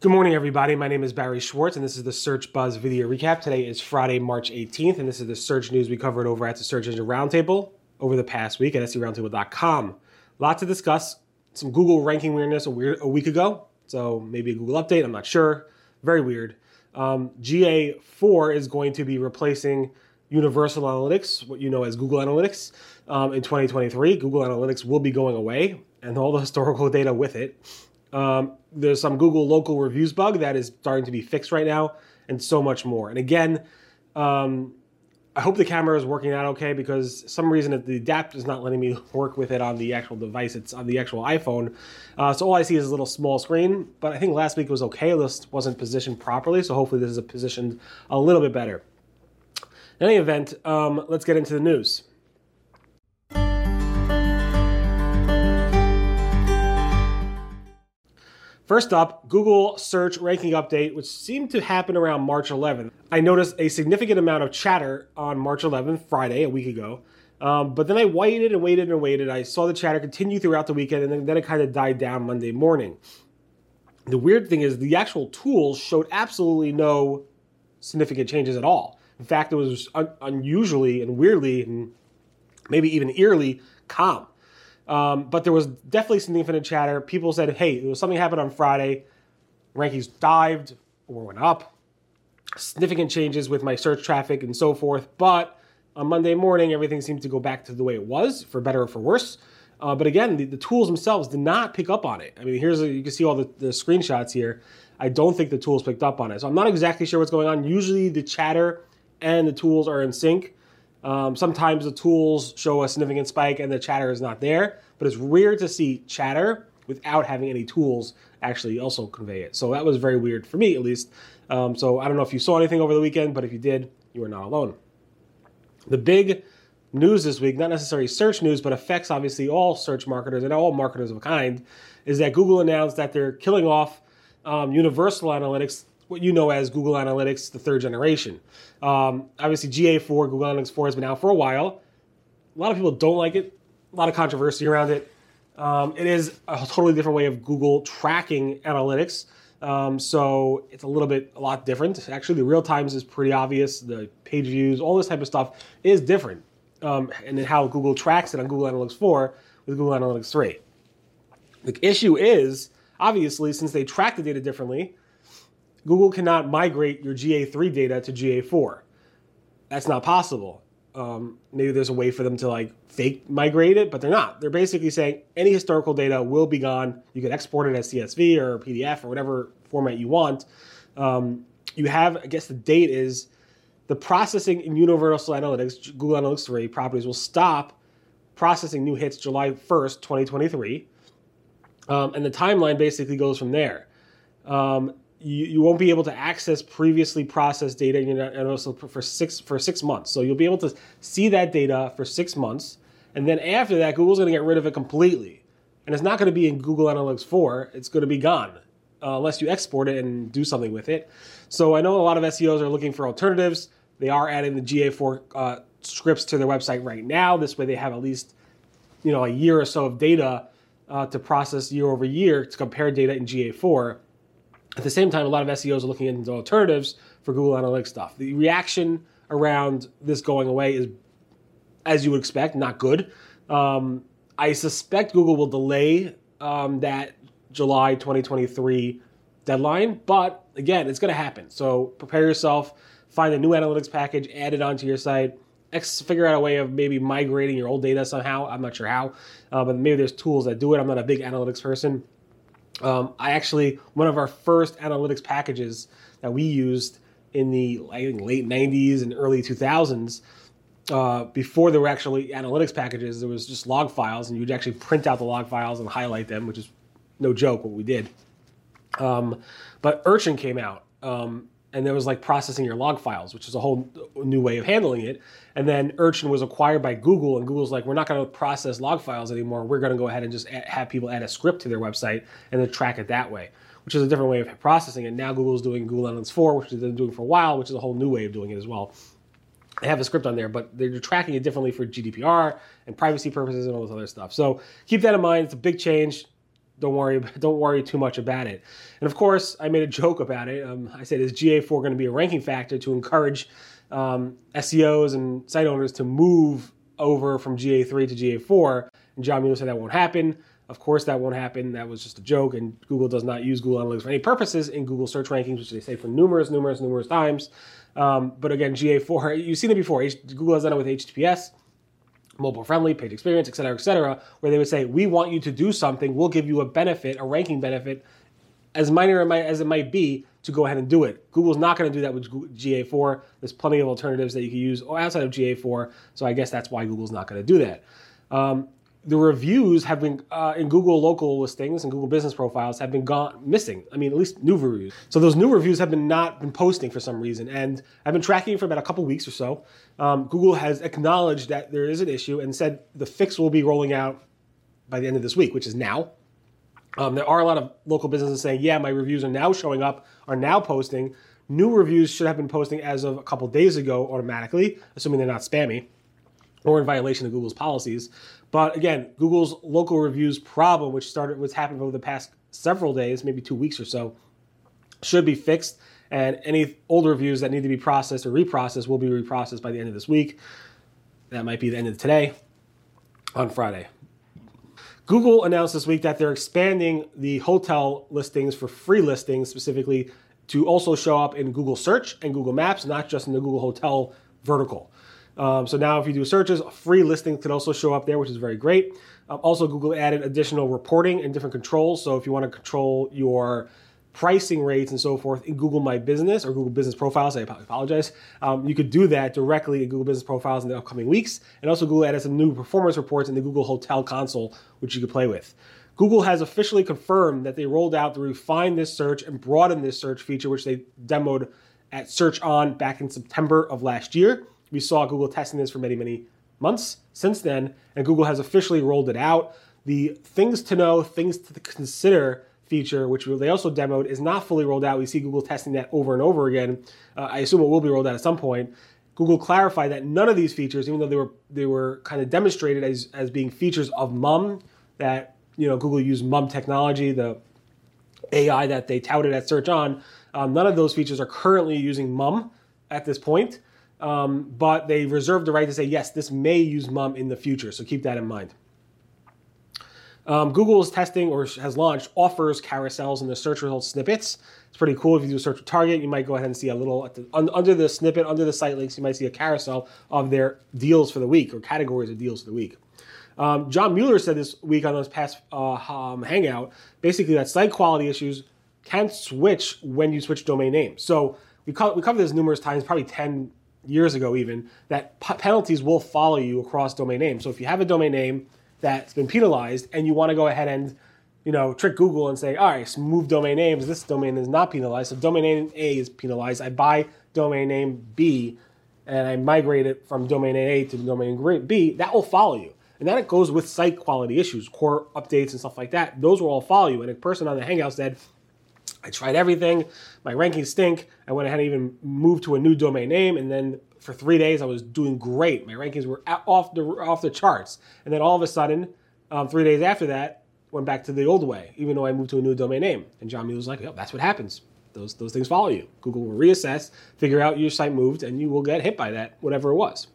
Good morning, everybody. My name is Barry Schwartz, and this is the Search Buzz video recap. Today is Friday, March 18th, and this is the search news we covered over at the Search Engine Roundtable over the past week at seroundtable.com. Lot to discuss. Some Google ranking weirdness a, weird, a week ago, so maybe a Google update. I'm not sure. Very weird. Um, GA4 is going to be replacing Universal Analytics, what you know as Google Analytics, um, in 2023. Google Analytics will be going away, and all the historical data with it. Um, there's some Google local reviews bug that is starting to be fixed right now, and so much more. And again, um, I hope the camera is working out okay because some reason the adapter is not letting me work with it on the actual device. It's on the actual iPhone. Uh, so all I see is a little small screen. But I think last week was okay. This wasn't positioned properly. So hopefully this is positioned a little bit better. In any event, um, let's get into the news. First up, Google search ranking update, which seemed to happen around March 11th. I noticed a significant amount of chatter on March 11th, Friday, a week ago. Um, but then I waited and waited and waited. I saw the chatter continue throughout the weekend, and then, then it kind of died down Monday morning. The weird thing is, the actual tools showed absolutely no significant changes at all. In fact, it was un- unusually and weirdly, and maybe even eerily calm. Um, but there was definitely some infinite chatter. People said, hey, there was something happened on Friday. Rankings dived or went up. Significant changes with my search traffic and so forth. But on Monday morning, everything seemed to go back to the way it was, for better or for worse. Uh, but again, the, the, tools themselves did not pick up on it. I mean, here's a, you can see all the, the screenshots here. I don't think the tools picked up on it. So I'm not exactly sure what's going on. Usually the chatter and the tools are in sync. Um, sometimes the tools show a significant spike and the chatter is not there, but it's weird to see chatter without having any tools actually also convey it. So that was very weird for me, at least. Um, so I don't know if you saw anything over the weekend, but if you did, you are not alone. The big news this week, not necessarily search news, but affects obviously all search marketers and all marketers of a kind, is that Google announced that they're killing off um, Universal Analytics what you know as Google Analytics, the third generation. Um, obviously, GA4, Google Analytics 4, has been out for a while. A lot of people don't like it, a lot of controversy around it. Um, it is a totally different way of Google tracking analytics. Um, so it's a little bit, a lot different. Actually, the real times is pretty obvious. The page views, all this type of stuff is different. Um, and then how Google tracks it on Google Analytics 4 with Google Analytics 3. The issue is, obviously, since they track the data differently, Google cannot migrate your GA3 data to GA4. That's not possible. Um, maybe there's a way for them to like fake migrate it, but they're not. They're basically saying any historical data will be gone. You can export it as CSV or PDF or whatever format you want. Um, you have, I guess the date is the processing in Universal Analytics, Google Analytics 3 properties will stop processing new hits July 1st, 2023. Um, and the timeline basically goes from there. Um, you, you won't be able to access previously processed data and also for six for six months. So you'll be able to see that data for six months, and then after that, Google's going to get rid of it completely, and it's not going to be in Google Analytics 4. It's going to be gone uh, unless you export it and do something with it. So I know a lot of SEOs are looking for alternatives. They are adding the GA4 uh, scripts to their website right now. This way, they have at least you know a year or so of data uh, to process year over year to compare data in GA4 at the same time, a lot of SEOs are looking into alternatives for Google Analytics stuff. The reaction around this going away is, as you would expect, not good. Um, I suspect Google will delay um, that July 2023 deadline, but again, it's going to happen. So prepare yourself, find a new analytics package, add it onto your site. X, figure out a way of maybe migrating your old data somehow. I'm not sure how, uh, but maybe there's tools that do it. I'm not a big analytics person. Um, I actually one of our first analytics packages that we used in the late 90s and early 2000s. Uh, before there were actually analytics packages, there was just log files, and you'd actually print out the log files and highlight them, which is no joke what we did. Um, but Urchin came out, um, and there was like processing your log files, which is a whole new way of handling it. And then Urchin was acquired by Google, and Google's like, we're not going to process log files anymore. We're going to go ahead and just have people add a script to their website and then track it that way, which is a different way of processing it. Now Google's doing Google Analytics 4, which they've been doing for a while, which is a whole new way of doing it as well. They have a script on there, but they're tracking it differently for GDPR and privacy purposes and all this other stuff. So keep that in mind. It's a big change don't worry, don't worry too much about it. And of course, I made a joke about it. Um, I said, is GA4 going to be a ranking factor to encourage um, SEOs and site owners to move over from GA3 to GA4? And John Mueller said that won't happen. Of course, that won't happen. That was just a joke, and Google does not use Google Analytics for any purposes in Google search rankings, which they say for numerous, numerous, numerous times. Um, but again, GA4, you've seen it before. H- Google has done it with HTTPS mobile friendly, page experience, et cetera, et cetera, where they would say, we want you to do something, we'll give you a benefit, a ranking benefit, as minor as it might be, to go ahead and do it. Google's not going to do that with GA4. There's plenty of alternatives that you can use outside of GA4, so I guess that's why Google's not going to do that. Um, the reviews have been uh, in Google local listings and Google business profiles have been gone missing. I mean, at least new reviews. So those new reviews have been not been posting for some reason, and I've been tracking for about a couple weeks or so. Um, Google has acknowledged that there is an issue and said the fix will be rolling out by the end of this week, which is now. Um, there are a lot of local businesses saying, "Yeah, my reviews are now showing up, are now posting." New reviews should have been posting as of a couple days ago automatically, assuming they're not spammy or in violation of Google's policies. But again, Google's local reviews problem, which started, what's happened over the past several days, maybe two weeks or so, should be fixed. And any old reviews that need to be processed or reprocessed will be reprocessed by the end of this week. That might be the end of today on Friday. Google announced this week that they're expanding the hotel listings for free listings specifically to also show up in Google Search and Google Maps, not just in the Google Hotel vertical. Um, so now if you do searches, free listings can also show up there, which is very great. Um, also, Google added additional reporting and different controls. So if you want to control your pricing rates and so forth in Google My Business or Google Business Profiles, I apologize, um, you could do that directly in Google Business Profiles in the upcoming weeks. And also Google added some new performance reports in the Google Hotel console, which you could play with. Google has officially confirmed that they rolled out the refine this search and broaden this search feature, which they demoed at Search On back in September of last year. We saw Google testing this for many, many months since then, and Google has officially rolled it out. The things to know, things to consider feature, which they also demoed, is not fully rolled out. We see Google testing that over and over again. Uh, I assume it will be rolled out at some point. Google clarified that none of these features, even though they were they were kind of demonstrated as as being features of MUM, that you know Google used MUM technology, the AI that they touted at Search On. Um, none of those features are currently using MUM at this point. Um, but they reserve the right to say, yes, this may use MUM in the future. So keep that in mind. Um, Google is testing or has launched offers carousels in the search results snippets. It's pretty cool. If you do a search for Target, you might go ahead and see a little the, un, under the snippet, under the site links, you might see a carousel of their deals for the week or categories of deals for the week. Um, John Mueller said this week on this past uh, um, Hangout, basically that site quality issues can switch when you switch domain names. So we, co- we covered this numerous times, probably 10 years ago even, that p- penalties will follow you across domain names. So if you have a domain name that's been penalized and you want to go ahead and you know, trick Google and say, all right, move domain names. This domain is not penalized. So domain name A is penalized. I buy domain name B and I migrate it from domain A to domain B. That will follow you. And then it goes with site quality issues, core updates and stuff like that. Those will all follow you. And a person on the Hangout said, I tried everything. My rankings stink. I went ahead and even moved to a new domain name, and then for three days I was doing great. My rankings were off the off the charts, and then all of a sudden, um, three days after that, went back to the old way, even though I moved to a new domain name. And John Mueller was like, "Yep, that's what happens. Those those things follow you. Google will reassess, figure out your site moved, and you will get hit by that, whatever it was."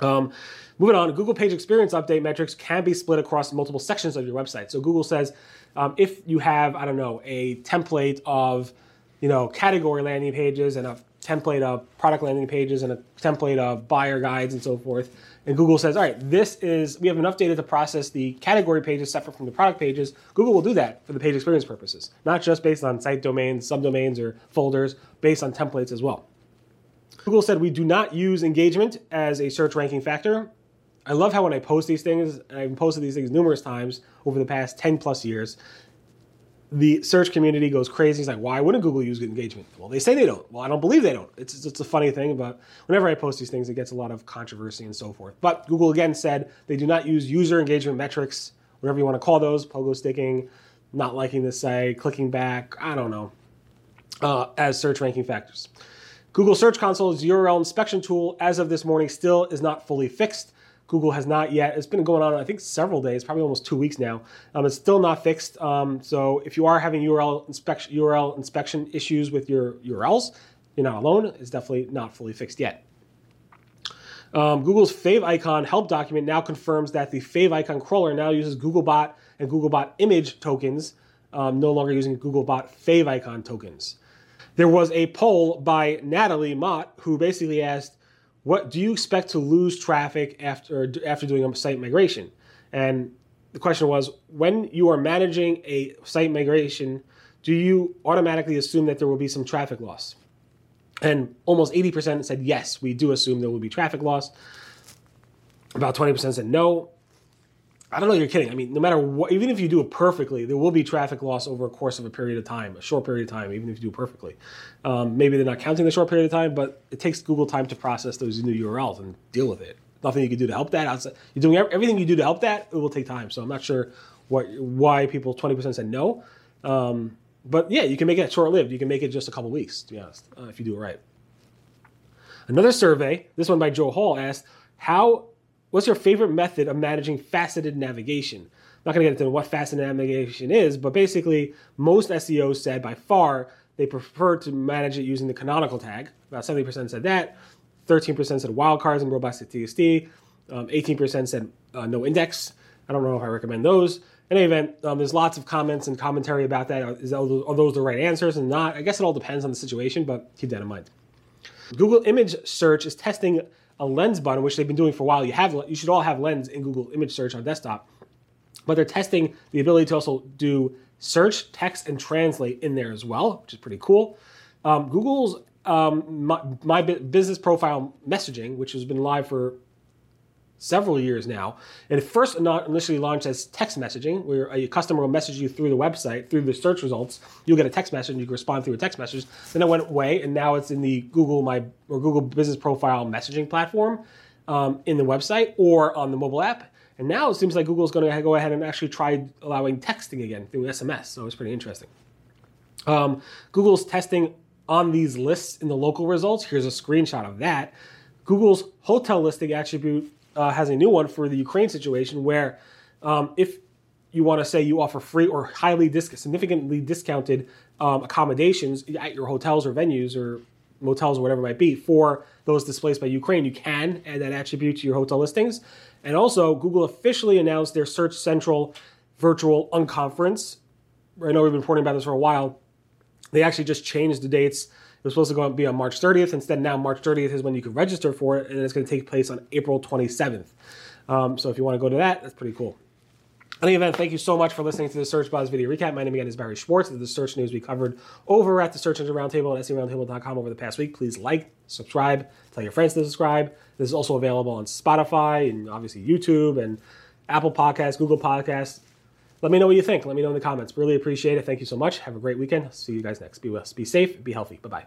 Um, moving on, Google Page Experience Update metrics can be split across multiple sections of your website. So Google says um, if you have, I don't know, a template of, you know, category landing pages and a template of product landing pages and a template of buyer guides and so forth, and Google says, all right, this is, we have enough data to process the category pages separate from the product pages. Google will do that for the page experience purposes, not just based on site domains, subdomains, or folders, based on templates as well. Google said we do not use engagement as a search ranking factor. I love how when I post these things, and I've posted these things numerous times over the past 10 plus years, the search community goes crazy. It's like, why wouldn't Google use engagement? Well, they say they don't. Well, I don't believe they don't. It's, it's a funny thing, but whenever I post these things, it gets a lot of controversy and so forth. But Google again said they do not use user engagement metrics, whatever you want to call those, pogo sticking, not liking the site, clicking back, I don't know, uh, as search ranking factors. Google Search Console's URL inspection tool, as of this morning, still is not fully fixed. Google has not yet. It's been going on, I think, several days, probably almost two weeks now. Um, it's still not fixed. Um, so if you are having URL inspection URL inspection issues with your URLs, you're not alone. It's definitely not fully fixed yet. Um, Google's favicon help document now confirms that the favicon crawler now uses Googlebot and Googlebot image tokens, um, no longer using Googlebot favicon tokens. There was a poll by Natalie Mott who basically asked, "What do you expect to lose traffic after after doing a site migration?" And the question was, when you are managing a site migration, do you automatically assume that there will be some traffic loss? And almost 80% said yes, we do assume there will be traffic loss. About 20% said no. I don't know, you're kidding. I mean, no matter what, even if you do it perfectly, there will be traffic loss over a course of a period of time, a short period of time, even if you do it perfectly. Um, maybe they're not counting the short period of time, but it takes Google time to process those new URLs and deal with it. Nothing you can do to help that. Outside. You're doing everything you do to help that. It will take time. So I'm not sure what why people 20% said no. Um, but yeah, you can make it short lived. You can make it just a couple weeks, to be honest, uh, if you do it right. Another survey, this one by Joe Hall, asked, "How? What's your favorite method of managing faceted navigation?" I'm not going to get into what faceted navigation is, but basically, most SEOs said by far they prefer to manage it using the canonical tag. About 70% said that. 13% said wildcards and robots.txt. Um, 18% said uh, no index. I don't know if I recommend those in any event, um, there's lots of comments and commentary about that. Is are those the right answers and not? I guess it all depends on the situation, but keep that in mind. Google Image Search is testing a lens button, which they've been doing for a while. You have you should all have lens in Google Image Search on desktop, but they're testing the ability to also do search, text, and translate in there as well, which is pretty cool. Um, Google's um, my, my business profile messaging, which has been live for several years now. And it first initially launched as text messaging, where a customer will message you through the website, through the search results. You'll get a text message and you can respond through a text message. Then it went away, and now it's in the Google My or Google Business Profile messaging platform um, in the website or on the mobile app. And now it seems like Google's going to go ahead and actually try allowing texting again through SMS. So it's pretty interesting. Um, Google's testing on these lists in the local results. Here's a screenshot of that. Google's hotel listing attribute uh, has a new one for the Ukraine situation where um, if you want to say you offer free or highly significantly discounted um, accommodations at your hotels or venues or motels or whatever it might be for those displaced by Ukraine, you can add that attribute to your hotel listings. And also, Google officially announced their Search Central virtual unconference. I know we've been reporting about this for a while. They actually just changed the dates was supposed to go and be on March 30th. Instead, now March 30th is when you can register for it, and it's going to take place on April 27th. Um, so if you want to go to that, that's pretty cool. In any event, thank you so much for listening to the Search Buzz video recap. My name again is Barry Schwartz. This The search news we covered over at the Search Engine Roundtable at seroundtable.com over the past week. Please like, subscribe, tell your friends to subscribe. This is also available on Spotify and obviously YouTube and Apple Podcasts, Google Podcasts. Let me know what you think. Let me know in the comments. Really appreciate it. Thank you so much. Have a great weekend. See you guys next. Be, well, be safe. Be healthy. Bye bye.